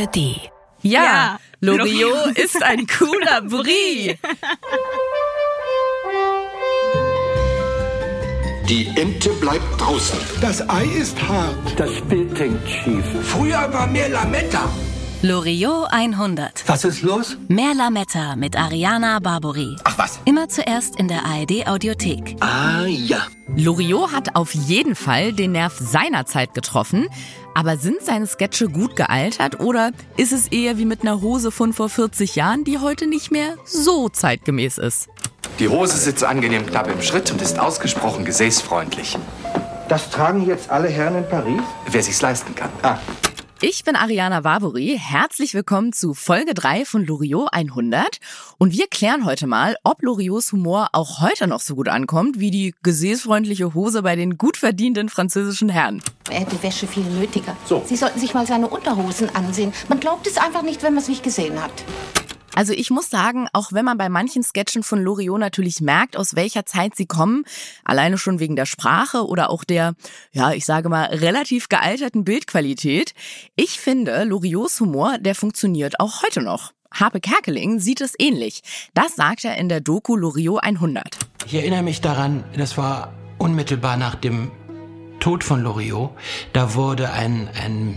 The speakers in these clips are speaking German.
ARD. Ja, Ja, Loriot ist ein cooler Brie. Die Ente bleibt draußen. Das Ei ist hart. Das Bild hängt schief. Früher war mehr Lametta. Loriot 100. Was ist los? Mehr Lametta mit Ariana Barbori. Ach was. Immer zuerst in der ARD Audiothek. Ah ja. Loriot hat auf jeden Fall den Nerv seiner Zeit getroffen. Aber sind seine Sketche gut gealtert oder ist es eher wie mit einer Hose von vor 40 Jahren, die heute nicht mehr so zeitgemäß ist? Die Hose sitzt angenehm knapp im Schritt und ist ausgesprochen gesäßfreundlich. Das tragen jetzt alle Herren in Paris? Wer sich's leisten kann. Ah, Ich bin Ariana Barbori. Herzlich willkommen zu Folge 3 von Loriot 100. Und wir klären heute mal, ob Loriots Humor auch heute noch so gut ankommt wie die gesäßfreundliche Hose bei den gut verdienenden französischen Herren. Er hätte Wäsche viel nötiger. Sie sollten sich mal seine Unterhosen ansehen. Man glaubt es einfach nicht, wenn man es nicht gesehen hat. Also ich muss sagen, auch wenn man bei manchen Sketchen von Loriot natürlich merkt, aus welcher Zeit sie kommen, alleine schon wegen der Sprache oder auch der, ja, ich sage mal, relativ gealterten Bildqualität, ich finde, Loriots Humor, der funktioniert auch heute noch. Harpe Kerkeling sieht es ähnlich. Das sagt er in der Doku Loriot 100. Ich erinnere mich daran, das war unmittelbar nach dem Tod von Loriot. Da wurde ein, ein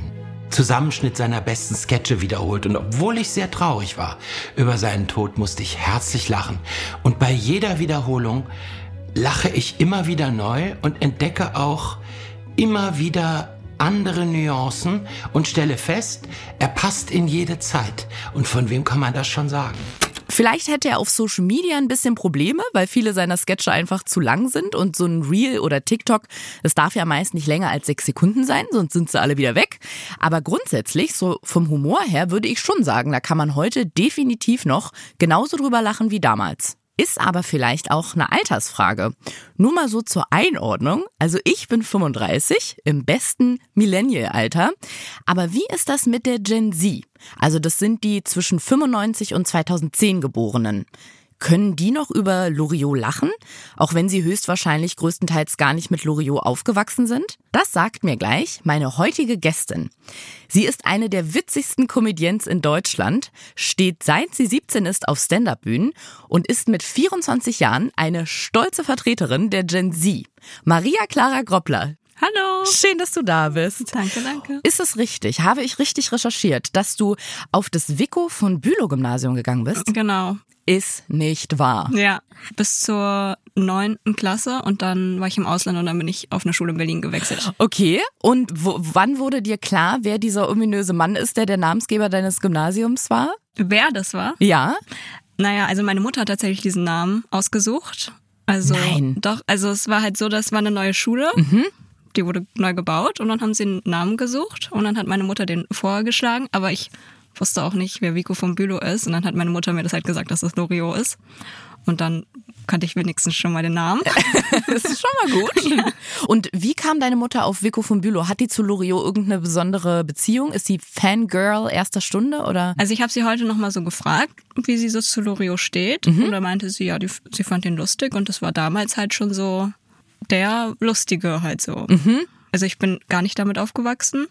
Zusammenschnitt seiner besten Sketche wiederholt. Und obwohl ich sehr traurig war über seinen Tod, musste ich herzlich lachen. Und bei jeder Wiederholung lache ich immer wieder neu und entdecke auch immer wieder andere Nuancen und stelle fest, er passt in jede Zeit. Und von wem kann man das schon sagen? Vielleicht hätte er auf Social Media ein bisschen Probleme, weil viele seiner Sketche einfach zu lang sind und so ein Reel oder TikTok, es darf ja meist nicht länger als sechs Sekunden sein, sonst sind sie alle wieder weg. Aber grundsätzlich, so vom Humor her, würde ich schon sagen, da kann man heute definitiv noch genauso drüber lachen wie damals. Ist aber vielleicht auch eine Altersfrage. Nur mal so zur Einordnung. Also ich bin 35, im besten Millennial-Alter. Aber wie ist das mit der Gen Z? Also das sind die zwischen 95 und 2010 Geborenen. Können die noch über Loriot lachen, auch wenn sie höchstwahrscheinlich größtenteils gar nicht mit Loriot aufgewachsen sind? Das sagt mir gleich meine heutige Gästin. Sie ist eine der witzigsten Comedians in Deutschland, steht seit sie 17 ist auf Stand-up-Bühnen und ist mit 24 Jahren eine stolze Vertreterin der Gen Z. Maria Clara Groppler. Hallo. Schön, dass du da bist. Danke, danke. Ist es richtig? Habe ich richtig recherchiert, dass du auf das Vico von Bülow Gymnasium gegangen bist? Genau. Ist nicht wahr. Ja, bis zur neunten Klasse und dann war ich im Ausland und dann bin ich auf eine Schule in Berlin gewechselt. Okay, und wo, wann wurde dir klar, wer dieser ominöse Mann ist, der der Namensgeber deines Gymnasiums war? Wer das war? Ja. Naja, also meine Mutter hat tatsächlich diesen Namen ausgesucht. Also Nein. doch, also es war halt so, das war eine neue Schule. Die wurde neu gebaut und dann haben sie einen Namen gesucht und dann hat meine Mutter den vorgeschlagen, aber ich wusste auch nicht, wer Vico von Bülow ist und dann hat meine Mutter mir das halt gesagt, dass das Loriot ist. Und dann kannte ich wenigstens schon mal den Namen. Das ist schon mal gut. Und wie kam deine Mutter auf Vico von Bülow? Hat die zu Loriot irgendeine besondere Beziehung? Ist sie Fangirl erster Stunde oder? Also ich habe sie heute nochmal so gefragt, wie sie so zu Loriot steht. Und da meinte sie, ja, die, sie fand ihn lustig und das war damals halt schon so der Lustige halt so. Also ich bin gar nicht damit aufgewachsen.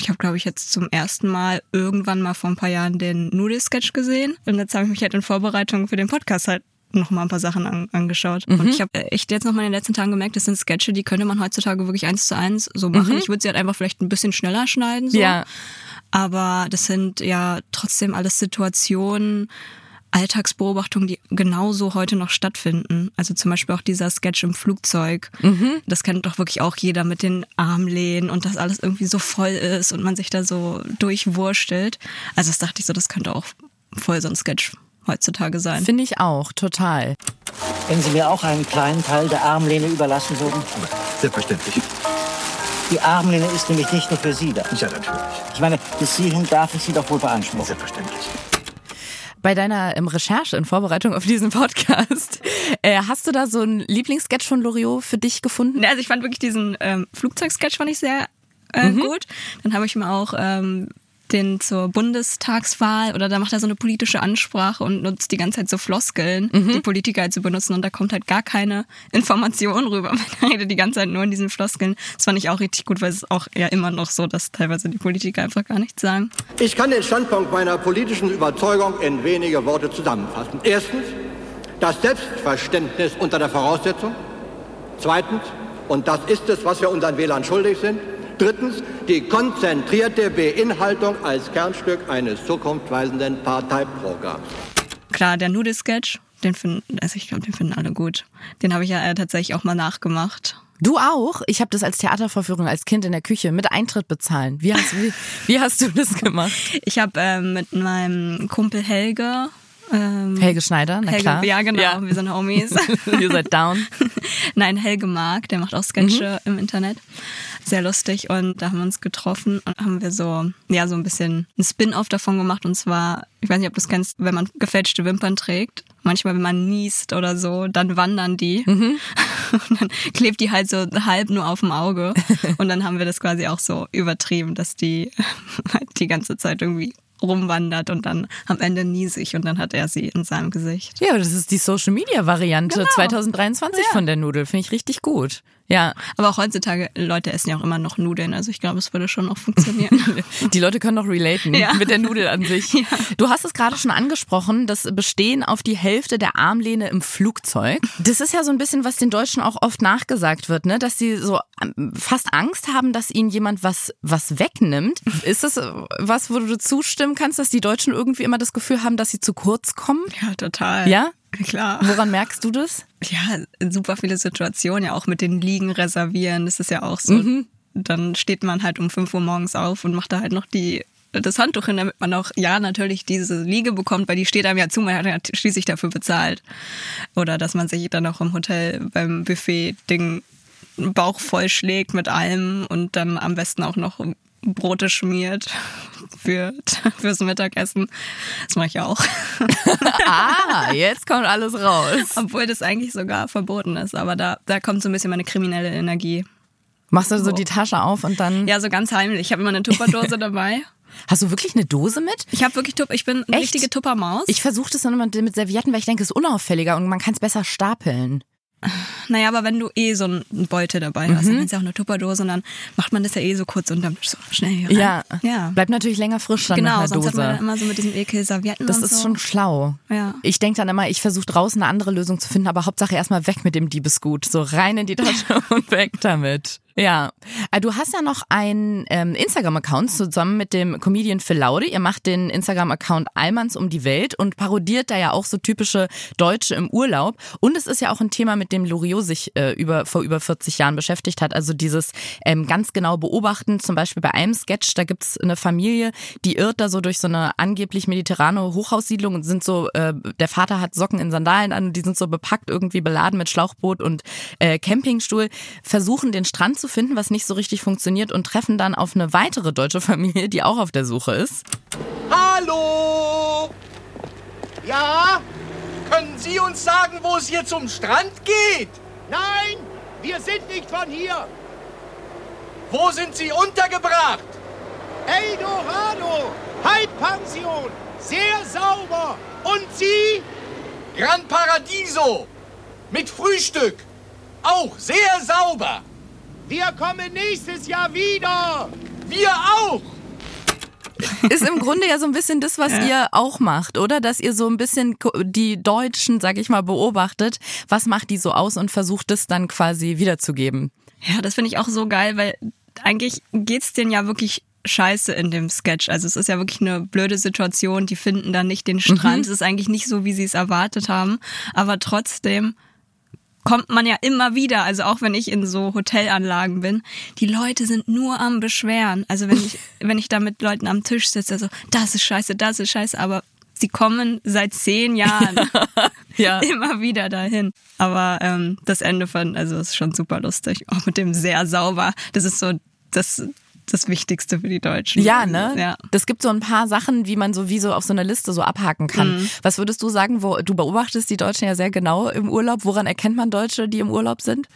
Ich habe, glaube ich, jetzt zum ersten Mal irgendwann mal vor ein paar Jahren den Nudel-Sketch gesehen. Und jetzt habe ich mich halt in Vorbereitung für den Podcast halt noch mal ein paar Sachen an, angeschaut. Und ich habe echt jetzt noch mal in den letzten Tagen gemerkt, das sind Sketche, die könnte man heutzutage wirklich eins zu eins so machen. Ich würde sie halt einfach vielleicht ein bisschen schneller schneiden. So. Ja. Aber das sind ja trotzdem alles Situationen, Alltagsbeobachtungen, die genauso heute noch stattfinden. Also zum Beispiel auch dieser Sketch im Flugzeug. Das kennt doch wirklich auch jeder mit den Armlehnen und dass alles irgendwie so voll ist und man sich da so durchwurstelt. Also das dachte ich so, das könnte auch voll so ein Sketch heutzutage sein. Finde ich auch, total. Wenn Sie mir auch einen kleinen Teil der Armlehne überlassen würden? Selbstverständlich. Die Armlehne ist nämlich nicht nur für Sie da. Ja, natürlich. Ich meine, bis hierhin darf ich Sie doch wohl beanspruchen. Selbstverständlich. Bei deiner ähm, Recherche in Vorbereitung auf diesen Podcast, äh, hast du da so einen Lieblingssketch von Loriot für dich gefunden? Also ich fand wirklich diesen ähm, Flugzeugsketch fand ich sehr äh, gut. Dann habe ich mir auch ähm, den zur Bundestagswahl oder da macht er so eine politische Ansprache und nutzt die ganze Zeit so Floskeln, Mhm. die Politiker halt zu benutzen und da kommt halt gar keine Information rüber. Man redet die ganze Zeit nur in diesen Floskeln. Das fand ich auch richtig gut, weil es ist auch ja immer noch so, dass teilweise die Politiker einfach gar nichts sagen. Ich kann den Standpunkt meiner politischen Überzeugung in wenige Worte zusammenfassen. Erstens, das Selbstverständnis unter der Voraussetzung. Zweitens, und das ist es, was wir unseren Wählern schuldig sind. Drittens, die konzentrierte Beinhaltung als Kernstück eines zukunftsweisenden Parteiprogramms. Klar, der Nudelsketch, den finden, also ich glaube, den finden alle gut. Den habe ich ja äh, tatsächlich auch mal nachgemacht. Du auch? Ich habe das als Theatervorführung als Kind in der Küche mit Eintritt bezahlen. Wie hast, wie, wie hast du das gemacht? Ich habe ähm, mit meinem Kumpel Helge. Ähm, Helge Schneider, na Helge, klar. Ja, genau, Ja. wir sind Homies. Ihr seid down. Nein, Helge Mark, der macht auch Sketche im Internet. Sehr lustig. Und da haben wir uns getroffen und haben wir so, ja, so ein bisschen ein Spin-off davon gemacht. Und zwar, ich weiß nicht, ob du es kennst, wenn man gefälschte Wimpern trägt. Manchmal, wenn man niest oder so, dann wandern die. Und dann klebt die halt so halb nur auf dem Auge. Und dann haben wir das quasi auch so übertrieben, dass die halt die ganze Zeit irgendwie rumwandert und dann am Ende niesig und dann hat er sie in seinem Gesicht. Ja, das ist die Social Media Variante Genau. 2023 von der Nudel. Finde ich richtig gut. Ja. Aber auch heutzutage, Leute essen ja auch immer noch Nudeln, also ich glaube, es würde schon noch funktionieren. Die Leute können doch relaten Ja. mit der Nudel an sich. Du hast es gerade schon angesprochen, das Bestehen auf die Hälfte der Armlehne im Flugzeug. Das ist ja so ein bisschen, was den Deutschen auch oft nachgesagt wird, ne? dass sie so ähm, fast Angst haben, dass ihnen jemand was, was wegnimmt. Ist das was, wo du zustimmen kannst, dass die Deutschen irgendwie immer das Gefühl haben, dass sie zu kurz kommen? Ja, total. Ja? Klar. Woran merkst du das? Ja, super viele Situationen, ja auch mit den Liegen reservieren, das ist ja auch so. Mhm. Dann steht man halt um 5 Uhr morgens auf und macht da halt noch die das Handtuch hin, damit man auch, ja, natürlich diese Liege bekommt, weil die steht einem ja zu, man hat ja schließlich dafür bezahlt. Oder dass man sich dann auch im Hotel beim Buffet-Ding Bauch vollschlägt mit allem und dann am besten auch noch Brote schmiert für, fürs Mittagessen. Das mache ich auch. ah, jetzt kommt alles raus. Obwohl das eigentlich sogar verboten ist, aber da, da kommt so ein bisschen meine kriminelle Energie. Machst du so die Tasche auf und dann. Ja, so ganz heimlich. Ich habe immer eine Tupperdose dabei. Hast du wirklich eine Dose mit? Ich habe wirklich Tupp, ich bin eine Echt? richtige Tuppermaus. Ich versuche das dann immer mit Servietten, weil ich denke, es ist unauffälliger und man kann es besser stapeln. Naja, aber wenn du eh so einen Beutel dabei hast, Mhm. dann ist ja auch eine Tupperdose und dann macht man das ja eh so kurz und dann so schnell hier rein. Ja. ja. Bleibt natürlich länger frisch dann Genau, nach einer sonst hat man Dose. dann immer so mit diesem Ekel Servietten Das ist so. schon schlau. Ja. Ich denke dann immer, ich versuche draußen eine andere Lösung zu finden, aber Hauptsache erstmal weg mit dem Diebesgut. So rein in die Tasche und weg damit. Ja. Äh, Du hast ja noch einen ähm, Instagram-Account zusammen mit dem Comedian Phil Laude. Ihr macht den Instagram-Account Allmanns um die Welt und parodiert da ja auch so typische Deutsche im Urlaub. Und es ist ja auch ein Thema, mit dem Loriot sich äh, über, vor über 40 Jahren beschäftigt hat. Also dieses ähm, ganz genau beobachten. Zum Beispiel bei einem Sketch, da gibt's eine Familie, die irrt da so durch so eine angeblich mediterrane Hochhaussiedlung und sind so, äh, der Vater hat Socken in Sandalen an, die sind so bepackt, irgendwie beladen mit Schlauchboot und äh, Campingstuhl, versuchen den Strand zu finden, was nicht so richtig funktioniert und treffen dann auf eine weitere deutsche Familie, die auch auf der Suche ist. Hallo! Ja? Können Sie uns sagen, wo es hier zum Strand geht? Nein, wir sind nicht von hier. Wo sind Sie untergebracht? Eldorado, Halbpension, sehr sauber. Und Sie? Gran Paradiso, mit Frühstück, auch sehr sauber. Wir kommen nächstes Jahr wieder. Wir auch. Ist im Grunde ja so ein bisschen das, was ihr auch macht, oder? Dass ihr so ein bisschen die Deutschen, sag ich mal, beobachtet. Was macht die so aus und versucht es dann quasi wiederzugeben? Ja, das finde ich auch so geil, weil eigentlich geht's denen ja wirklich scheiße in dem Sketch. Also es ist ja wirklich eine blöde Situation. Die finden dann nicht den Strand. Mhm. Es ist eigentlich nicht so, wie sie es erwartet haben. Aber trotzdem kommt man ja immer wieder, also auch wenn ich in so Hotelanlagen bin, die Leute sind nur am Beschweren. Also wenn ich, wenn ich da mit Leuten am Tisch sitze, so, das ist scheiße, das ist scheiße, aber sie kommen seit zehn Jahren Ja. immer wieder dahin. Aber ähm, das Ende von, also ist schon super lustig. Auch mit dem sehr sauber. Das ist so das, das Wichtigste für die Deutschen. Ja, ne? Ja. Das gibt so ein paar Sachen, wie man so wie so auf so einer Liste so abhaken kann. Mhm. Was würdest du sagen, wo du beobachtest die Deutschen ja sehr genau im Urlaub? Woran erkennt man Deutsche, die im Urlaub sind?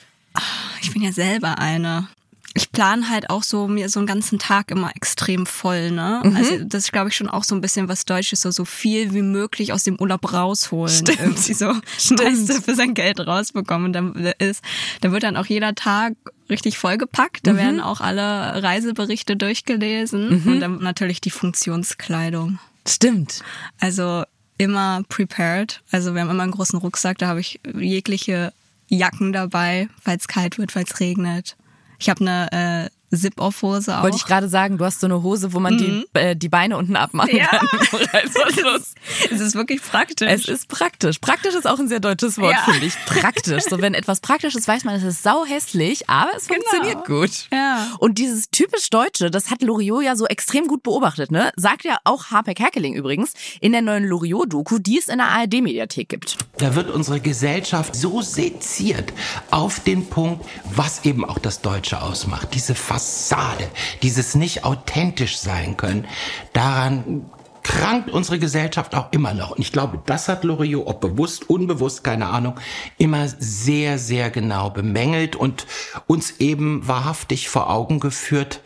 Ich bin ja selber eine. Ich plane halt auch so mir so einen ganzen Tag immer extrem voll, ne? Mhm. Also das ist, glaube ich, schon auch so ein bisschen was Deutsches, so, so viel wie möglich aus dem Urlaub rausholen. Stimmt. Irgendwie so meiste für sein Geld rausbekommen. Und dann ist, da wird dann auch jeder Tag richtig vollgepackt. Da Mhm. werden auch alle Reiseberichte durchgelesen Mhm. und dann natürlich die Funktionskleidung. Stimmt. Also immer prepared. Also wir haben immer einen großen Rucksack, da habe ich jegliche Jacken dabei, falls es kalt wird, falls es regnet. Ich habe eine äh, Zip-Off-Hose auch. Wollte ich gerade sagen, du hast so eine Hose, wo man die, äh, die Beine unten abmachen Ja. kann. es ist wirklich praktisch. Es ist praktisch. Praktisch ist auch ein sehr deutsches Wort, Ja. finde ich. Praktisch. So, wenn etwas praktisch ist, weiß man, es ist sau hässlich, aber es funktioniert gut. Genau. Ja. Und dieses typisch Deutsche, das hat Loriot ja so extrem gut beobachtet, ne? Sagt ja auch Harper Kerkeling übrigens in der neuen Loriot-Doku, die es in der ARD-Mediathek gibt. Da wird unsere Gesellschaft so seziert auf den Punkt, was eben auch das Deutsche ausmacht. Diese Fassade, dieses nicht authentisch sein können. Daran krankt unsere Gesellschaft auch immer noch. Und ich glaube, das hat Loriot, ob bewusst, unbewusst, keine Ahnung, immer sehr, sehr genau bemängelt und uns eben wahrhaftig vor Augen geführt,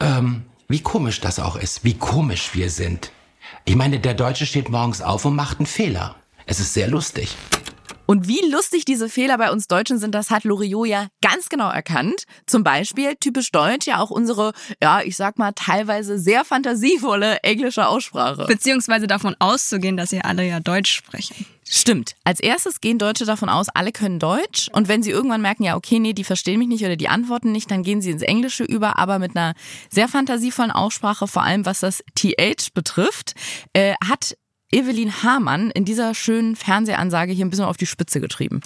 ähm, wie komisch das auch ist, wie komisch wir sind. Ich meine, der Deutsche steht morgens auf und macht einen Fehler. Es ist sehr lustig. Und wie lustig diese Fehler bei uns Deutschen sind, das hat Loriot ja ganz genau erkannt. Zum Beispiel typisch deutsch ja auch unsere, ja, ich sag mal, teilweise sehr fantasievolle englische Aussprache. Beziehungsweise davon auszugehen, dass ihr alle ja Deutsch sprechen. Stimmt. Als erstes gehen Deutsche davon aus, alle können Deutsch. Und wenn sie irgendwann merken, ja, okay, nee, die verstehen mich nicht oder die antworten nicht, dann gehen sie ins Englische über, aber mit einer sehr fantasievollen Aussprache, vor allem was das TH betrifft, äh, hat Evelyn Hamann in dieser schönen Fernsehansage hier ein bisschen auf die Spitze getrieben.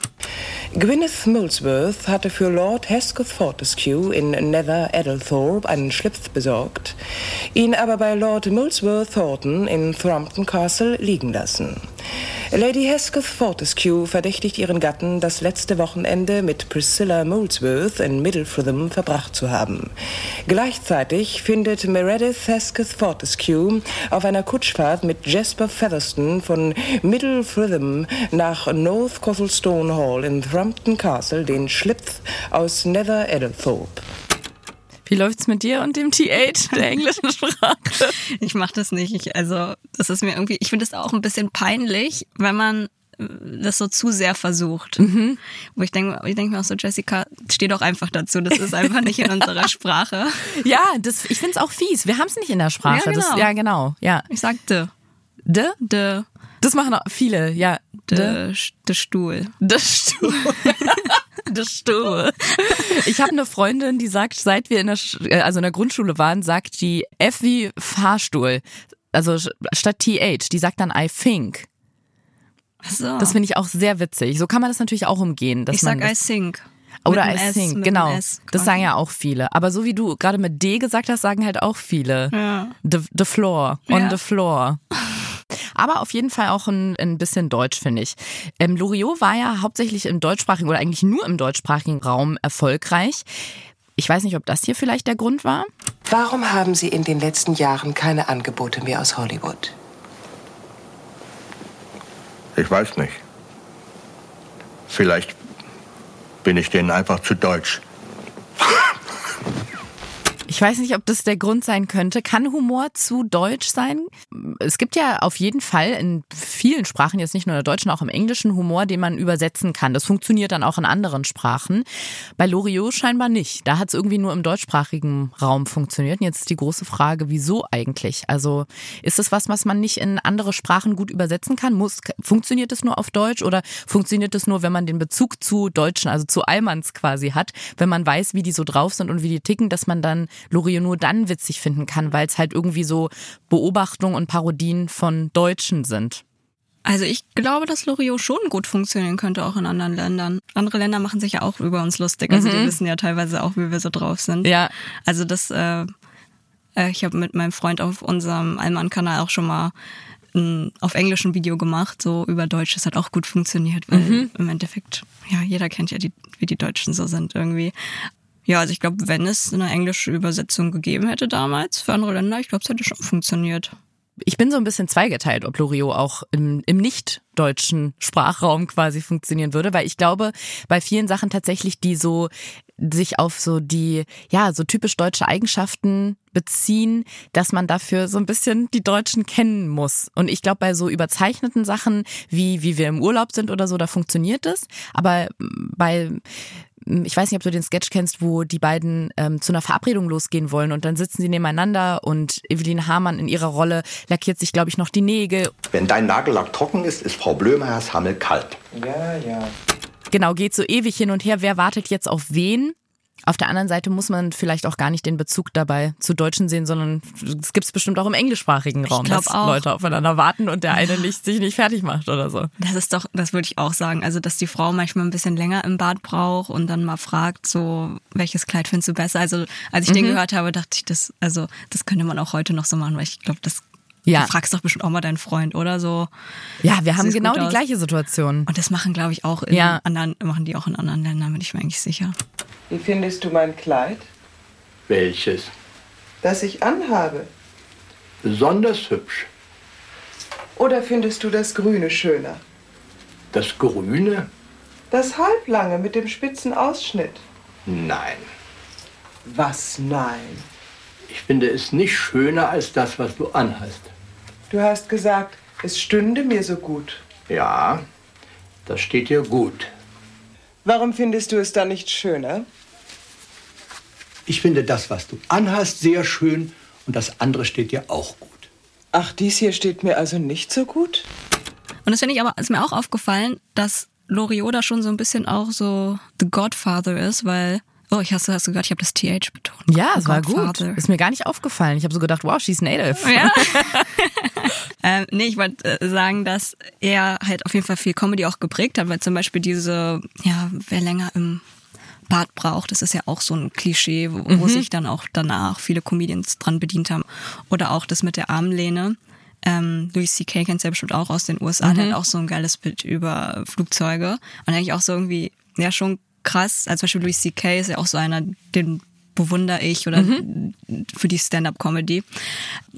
Gwyneth Molesworth hatte für Lord Hesketh Fortescue in Nether Eddlethorpe einen Schlips besorgt, ihn aber bei Lord Molesworth Thornton in Thrompton Castle liegen lassen. Lady Hesketh Fortescue verdächtigt ihren Gatten, das letzte Wochenende mit Priscilla Molesworth in Middlefritham verbracht zu haben. Gleichzeitig findet Meredith Hesketh Fortescue auf einer Kutschfahrt mit Jasper Featherston von Middlefritham nach North Cosselstone Hall in Thrompton Castle den Schlipf aus Nether Eddlethorpe. Wie läuft's mit dir und dem TH der englischen Sprache? Ich mache das nicht. Ich, also, das ist mir irgendwie, ich finde es auch ein bisschen peinlich, wenn man äh, das so zu sehr versucht. Mhm. Wo ich denke, ich denke mir auch so, Jessica, steh doch einfach dazu. Das ist einfach nicht in unserer Sprache. Ja, das, ich find's auch fies. Wir haben's nicht in der Sprache. Ja, genau. Das, ja genau. Ja. Ich sagte. De? De. Das machen auch viele, ja. De, de Stuhl. De Stuhl. De Stuhl. Ich habe eine Freundin, die sagt, seit wir in der, äh, also in der Grundschule waren, sagt die F wie Fahrstuhl. Also statt TH, die sagt dann I think. So. Das finde ich auch sehr witzig. So kann man das natürlich auch umgehen. Dass ich sag man I das, think. Oder I S, think, genau. S Das sagen ja auch viele. Aber so wie du gerade mit D gesagt hast, sagen halt auch viele. Ja. The, the floor, on Ja. the floor. Aber auf jeden Fall auch ein, ein bisschen Deutsch, finde ich. Ähm, Loriot war ja hauptsächlich im deutschsprachigen oder eigentlich nur im deutschsprachigen Raum erfolgreich. Ich weiß nicht, ob das hier vielleicht der Grund war. Warum haben Sie in den letzten Jahren keine Angebote mehr aus Hollywood? Ich weiß nicht. Vielleicht bin ich denen einfach zu deutsch. Ich weiß nicht, ob das der Grund sein könnte. Kann Humor zu deutsch sein? Es gibt ja auf jeden Fall in vielen Sprachen, jetzt nicht nur in der deutschen, auch im englischen Humor, den man übersetzen kann. Das funktioniert dann auch in anderen Sprachen. Bei Loriot scheinbar nicht. Da hat es irgendwie nur im deutschsprachigen Raum funktioniert. Und jetzt ist die große Frage, wieso eigentlich? Also ist es was, was man nicht in andere Sprachen gut übersetzen kann? Muss, funktioniert es nur auf Deutsch oder funktioniert es nur, wenn man den Bezug zu Deutschen, also zu Allmanns quasi hat, wenn man weiß, wie die so drauf sind und wie die ticken, dass man dann Loriot nur dann witzig finden kann, weil es halt irgendwie so Beobachtungen und Parodien von Deutschen sind. Also ich glaube, dass Loriot schon gut funktionieren könnte, auch in anderen Ländern. Andere Länder machen sich ja auch über uns lustig. Also die Mhm. wissen ja teilweise auch, wie wir so drauf sind. Ja. Also das, äh, äh, ich habe mit meinem Freund auf unserem Allmann-Kanal auch schon mal ein auf Englisch ein Video gemacht, so über Deutsch. Das hat auch gut funktioniert, weil Mhm. im Endeffekt, ja, jeder kennt ja, die, wie die Deutschen so sind irgendwie. Ja, also ich glaube, wenn es eine englische Übersetzung gegeben hätte damals für andere Länder, ich glaube, es hätte schon funktioniert. ich bin so ein bisschen zweigeteilt, ob Loriot auch im, im nicht-deutschen Sprachraum quasi funktionieren würde, weil ich glaube, bei vielen Sachen tatsächlich, die so sich auf so die, ja, so typisch deutsche Eigenschaften beziehen, dass man dafür so ein bisschen die Deutschen kennen muss. Und ich glaube, bei so überzeichneten Sachen, wie, wie wir im Urlaub sind oder so, da funktioniert es. Aber bei ich weiß nicht, ob du den Sketch kennst, wo die beiden ähm, zu einer Verabredung losgehen wollen und dann sitzen sie nebeneinander und Evelyn Hamann in ihrer Rolle lackiert sich, glaube ich, noch die Nägel. Wenn dein Nagellack trocken ist, ist Frau Blömeyers Hammel kalt. Ja, ja. Genau, geht so ewig hin und her. Wer wartet jetzt auf wen? Auf der anderen Seite muss man vielleicht auch gar nicht den Bezug dabei zu Deutschen sehen, sondern es gibt es bestimmt auch im englischsprachigen Raum, dass auch. Leute aufeinander warten und der eine nicht, sich nicht fertig macht oder so. Das ist doch, das würde ich auch sagen. Also, dass die Frau manchmal ein bisschen länger im Bad braucht und dann mal fragt, so, welches Kleid findest du besser? Also, als ich den Mhm. gehört habe, dachte ich, das, also, das könnte man auch heute noch so machen, weil ich glaube, das, Ja. du fragst doch bestimmt auch mal deinen Freund, oder so. Ja, wir haben genau die aus. gleiche Situation. Und das machen, glaube ich, auch in Ja. anderen, machen die auch in anderen Ländern, bin ich mir eigentlich sicher. Wie findest du mein Kleid, Welches? das ich anhabe? Besonders hübsch. Oder findest du das Grüne schöner? Das Grüne? Das Halblange mit dem spitzen Ausschnitt. Nein. Was nein? Ich finde es nicht schöner als das, was du anhast. Du hast gesagt, es stünde mir so gut. Ja, das steht dir gut. Warum findest du es dann nicht schöner? Ich finde das, was du anhast, sehr schön und das andere steht dir auch gut. Ach, dies hier steht mir also nicht so gut? Und das finde ich aber, ist mir auch aufgefallen, dass Loriot da schon so ein bisschen auch so The Godfather ist, weil, oh, ich hast, hast du gehört, ich habe das TH betont. Ja, es war gut. Ist mir gar nicht aufgefallen. Ich habe so gedacht, wow, she's native. Ja. ähm, nee, ich wollte äh, sagen, dass er halt auf jeden Fall viel Comedy auch geprägt hat, weil zum Beispiel diese, ja, wer länger im Bad braucht, das ist ja auch so ein Klischee, wo, Mhm. sich dann auch danach viele Comedians dran bedient haben. Oder auch das mit der Armlehne. Ähm, Louis C.K. kennst du ja bestimmt auch aus den USA, der Mhm. hat auch so ein geiles Bild über Flugzeuge. Und eigentlich auch so irgendwie, ja, schon krass. Also zum Beispiel Louis C.K. ist ja auch so einer, den bewundere ich oder Mhm. für die Stand-up-Comedy.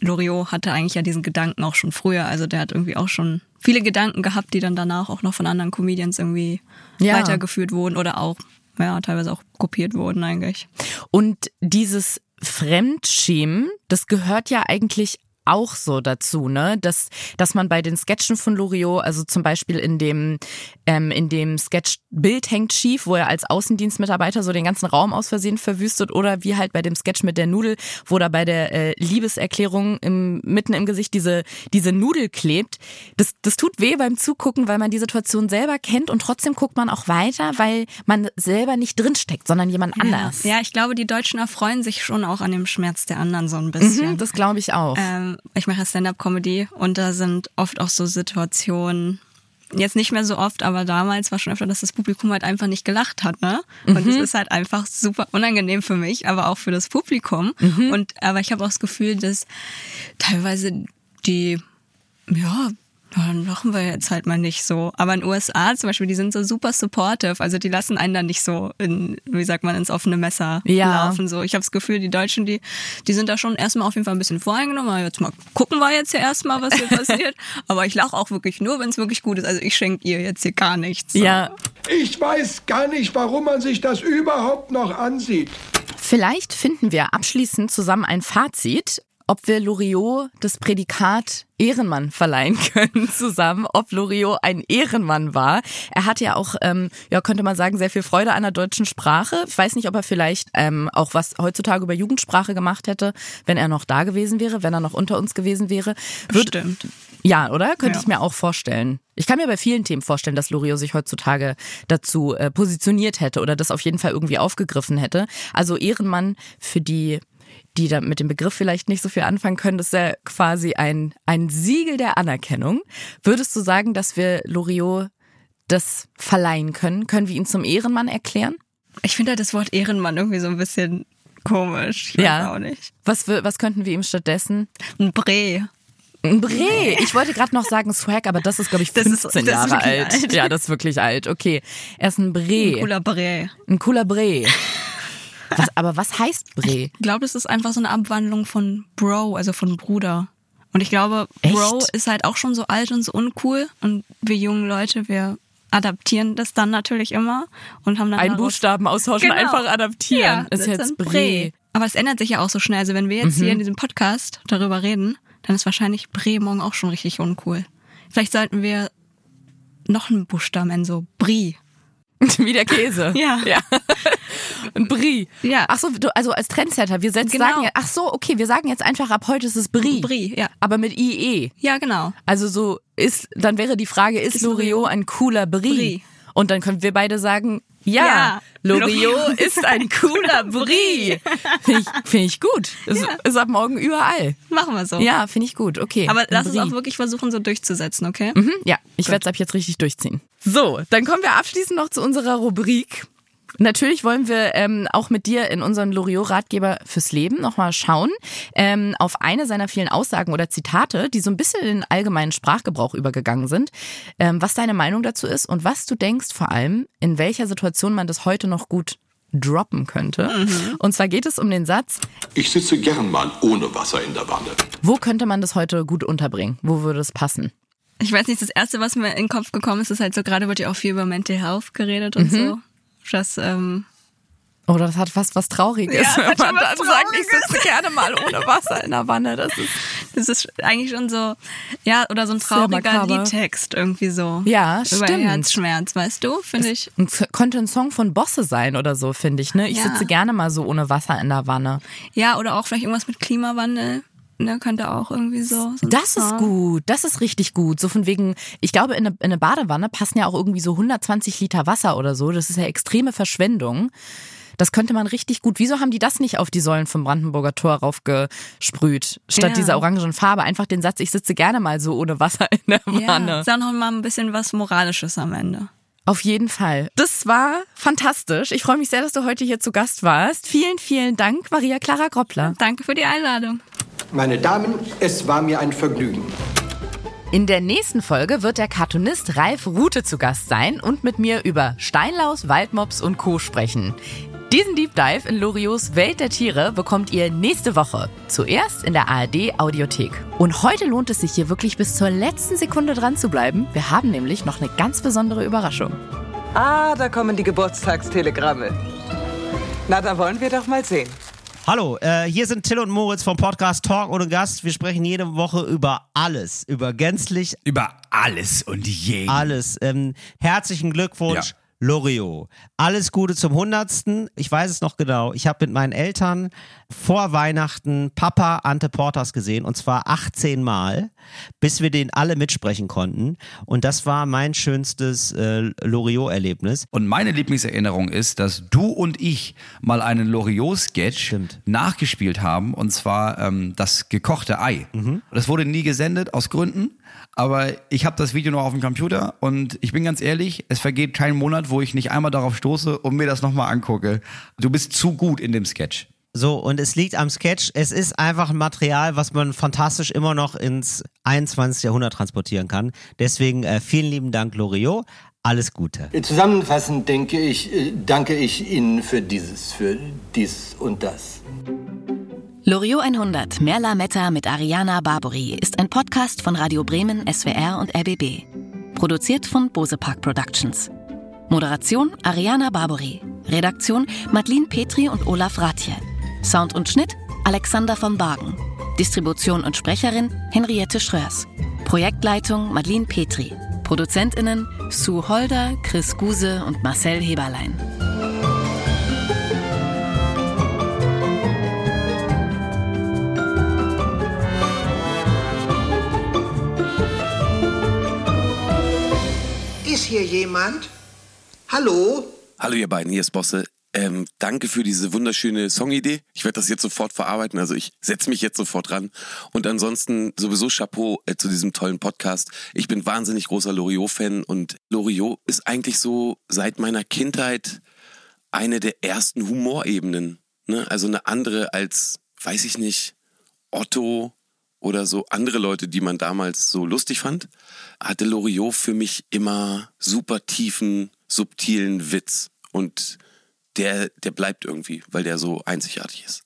Loriot hatte eigentlich ja diesen Gedanken auch schon früher. Also der hat irgendwie auch schon viele Gedanken gehabt, die dann danach auch noch von anderen Comedians irgendwie Ja. weitergeführt wurden oder auch, ja, teilweise auch kopiert wurden eigentlich. Und dieses Fremdschämen, das gehört ja eigentlich auch so dazu, ne? Dass, dass man bei den Sketchen von Loriot, also zum Beispiel in dem, ähm, in dem Sketch Bild hängt schief, wo er als Außendienstmitarbeiter so den ganzen Raum aus Versehen verwüstet, oder wie halt bei dem Sketch mit der Nudel, wo da bei der äh, Liebeserklärung im, mitten im Gesicht diese, diese Nudel klebt. Das, das tut weh beim Zugucken, weil man die Situation selber kennt und trotzdem guckt man auch weiter, weil man selber nicht drinsteckt, sondern jemand anders. Ja, ich glaube, die Deutschen erfreuen sich schon auch an dem Schmerz der anderen so ein bisschen. Mhm, das glaube ich auch. Ähm, ich mache Stand-up-Comedy und da sind oft auch so Situationen, jetzt nicht mehr so oft, aber damals war schon öfter, dass das Publikum halt einfach nicht gelacht hat, ne? Und Mhm. ist halt einfach super unangenehm für mich, aber auch für das Publikum. Mhm. Und aber ich habe auch das Gefühl, dass teilweise die, ja, dann lachen wir jetzt halt mal nicht so. Aber in den USA zum Beispiel, die sind so super supportive. Also die lassen einen dann nicht so, in, wie sagt man, ins offene Messer Ja. laufen. So, ich habe das Gefühl, die Deutschen, die, die sind da schon erstmal auf jeden Fall ein bisschen voreingenommen. Aber Jetzt mal gucken wir jetzt ja erstmal, was hier passiert. Aber ich lache auch wirklich nur, wenn es wirklich gut ist. Also ich schenke ihr jetzt hier gar nichts. So. Ja. Ich weiß gar nicht, warum man sich das überhaupt noch ansieht. Vielleicht finden wir abschließend zusammen ein Fazit, ob wir Loriot das Prädikat Ehrenmann verleihen können zusammen, ob Loriot ein Ehrenmann war. Er hat ja auch, ähm, ja könnte man sagen, sehr viel Freude an der deutschen Sprache. Ich weiß nicht, ob er vielleicht ähm, auch was heutzutage über Jugendsprache gemacht hätte, wenn er noch da gewesen wäre, wenn er noch unter uns gewesen wäre. Würd- Stimmt. Ja, oder? Könnte Ja. ich mir auch vorstellen. Ich kann mir bei vielen Themen vorstellen, dass Loriot sich heutzutage dazu äh, positioniert hätte oder das auf jeden Fall irgendwie aufgegriffen hätte. Also Ehrenmann für die die da mit dem Begriff vielleicht nicht so viel anfangen können, das ist ja quasi ein, ein Siegel der Anerkennung. Würdest du sagen, dass wir Loriot das verleihen können? Können wir ihn zum Ehrenmann erklären? Ich finde halt das Wort Ehrenmann irgendwie so ein bisschen komisch. Ich Ja. auch nicht. Was, was könnten wir ihm stattdessen? Ein Bre. Ein Bre. Ich wollte gerade noch sagen Swag, aber das ist, glaube ich, Das ist- 15 das ist Jahre wirklich alt. alt. Ja, das ist wirklich alt. Okay. Er ist ein Bre. Ein cooler Bre. Ein cooler Bre. Was, aber was heißt Bre? Ich glaube, das ist einfach so eine Abwandlung von Bro, also von Bruder. Und ich glaube, Echt? Bro ist halt auch schon so alt und so uncool. Und wir jungen Leute, wir adaptieren das dann natürlich immer und haben dann Einen Buchstaben austauschen, einfach adaptieren. Ja, Ist das jetzt dann Bre. Aber es ändert sich ja auch so schnell. Also wenn wir jetzt Mhm. hier in diesem Podcast darüber reden, dann ist wahrscheinlich Bre morgen auch schon richtig uncool. Vielleicht sollten wir noch einen Buchstaben in so Brie. Wie der Käse. Ja. ja. Ein Brie. Ja. Ach so, du, also als Trendsetter, wir setzen, Genau. sagen ja, ach so, okay, wir sagen jetzt einfach ab heute ist es Brie. Brie, ja. Aber mit IE. Ja, genau. Also so ist, dann wäre die Frage, ist, Ist Loriot ein cooler Brie? Brie. Und dann könnten wir beide sagen, ja, Ja, Loriot ist ein cooler Brie. Finde ich, find ich gut. Ist, ist ab morgen überall. Machen wir so. Ja, finde ich gut. Okay. Aber lass es Brie. auch wirklich versuchen, so durchzusetzen, okay? Mhm, ja, ich werde es ab jetzt richtig durchziehen. So, dann kommen wir abschließend noch zu unserer Rubrik. Natürlich wollen wir ähm, auch mit dir in unseren Loriot-Ratgeber fürs Leben nochmal schauen ähm, auf eine seiner vielen Aussagen oder Zitate, die so ein bisschen in den allgemeinen Sprachgebrauch übergegangen sind, ähm, was deine Meinung dazu ist und was du denkst vor allem, in welcher Situation man das heute noch gut droppen könnte. Und zwar geht es um den Satz, Ich sitze gern mal ohne Wasser in der Wanne. wo könnte man das heute gut unterbringen? Wo würde es passen? Ich weiß nicht, das Erste, was mir in den Kopf gekommen ist, ist halt so, gerade wird ja auch viel über Mental Health geredet und Mhm. so. Das, ähm, Oh, das hat fast was Trauriges, Ja, wenn man dann sagt, ich sitze gerne mal ohne Wasser in der Wanne. Das ist das ist eigentlich schon so, ja, oder so ein trauriger. Liedtext irgendwie so. Ja, Über stimmt. Herzschmerz, weißt du, finde ich. könnte ein Song von Bosse sein oder so, finde ich. Ne? Ich Ja. sitze gerne mal so ohne Wasser in der Wanne. Ja, oder auch vielleicht irgendwas mit Klimawandel. Ne, könnte auch irgendwie so. so Das ist gut, das ist richtig gut. So von wegen, ich glaube, in eine, in eine Badewanne passen ja auch irgendwie so 120 Liter Wasser oder so. Das ist ja extreme Verschwendung. Das könnte man richtig gut. Wieso haben die das nicht auf die Säulen vom Brandenburger Tor raufgesprüht? Statt Ja. dieser orangen Farbe einfach den Satz, ich sitze gerne mal so ohne Wasser in der Ja, Wanne. ist auch noch mal ein bisschen was Moralisches am Ende. Auf jeden Fall. Das war fantastisch. Ich freue mich sehr, dass du heute hier zu Gast warst. Vielen, vielen Dank, Maria Clara Groppler. Danke für die Einladung. Meine Damen, es war mir ein Vergnügen. In der nächsten Folge wird der Cartoonist Ralf Rute zu Gast sein und mit mir über Steinlaus, Waldmops und Co. sprechen. Diesen Deep Dive in Loriots Welt der Tiere bekommt ihr nächste Woche. Zuerst in der ARD Audiothek. Und heute lohnt es sich hier wirklich bis zur letzten Sekunde dran zu bleiben. Wir haben nämlich noch eine ganz besondere Überraschung. Ah, da kommen die Geburtstagstelegramme. Na, da wollen wir doch mal sehen. Hallo, äh, hier sind Till und Moritz vom Podcast Talk ohne Gast. Wir sprechen jede Woche über alles, über gänzlich über alles und jeden. alles. Ähm, herzlichen Glückwunsch. Ja. Loriot. Alles Gute zum Hundertsten. Ich weiß es noch genau. Ich habe mit meinen Eltern vor Weihnachten Papa Ante Portas gesehen und zwar 18 Mal, bis wir den alle mitsprechen konnten. Und das war mein schönstes äh, Loriot-Erlebnis. Und meine Lieblingserinnerung ist, dass du und ich mal einen Loriot-Sketch nachgespielt haben, und zwar ähm, das gekochte Ei. Das wurde nie gesendet, aus Gründen. Aber ich habe das Video noch auf dem Computer und ich bin ganz ehrlich, es vergeht kein Monat, wo ich nicht einmal darauf stoße und mir das nochmal angucke. Du bist zu gut in dem Sketch. So, und es liegt am Sketch. Es ist einfach ein Material, was man fantastisch immer noch ins 21. Jahrhundert transportieren kann. Deswegen äh, vielen lieben Dank, Loriot. Alles Gute. Zusammenfassend denke ich, äh, danke ich Ihnen für dieses, für dies und das. Loriot 100 Mehr Lametta mit Ariana Barbori ist ein Podcast von Radio Bremen, SWR und RBB. Produziert von Bose Park Productions. Moderation Ariana Barbori. Redaktion Madeline Petri und Olaf Ratje. Sound und Schnitt Alexander von Bargen. Distribution und Sprecherin Henriette Schröers. Projektleitung Madeline Petri. ProduzentInnen Sue Holder, Chris Guse und Marcel Heberlein. Ist hier jemand? Hallo? Hallo ihr beiden, hier ist Bosse. Ähm, danke für diese wunderschöne Songidee. Ich werde das jetzt sofort verarbeiten. Also ich setze mich jetzt sofort ran. Und ansonsten sowieso Chapeau äh, zu diesem tollen Podcast. Ich bin wahnsinnig großer Loriot-Fan und Loriot ist eigentlich so seit meiner Kindheit eine der ersten Humorebenen. Ne? Also eine andere als, weiß ich nicht, Otto oder so andere Leute, die man damals so lustig fand, hatte Loriot für mich immer super tiefen, subtilen Witz. Und der, der bleibt irgendwie, weil der so einzigartig ist.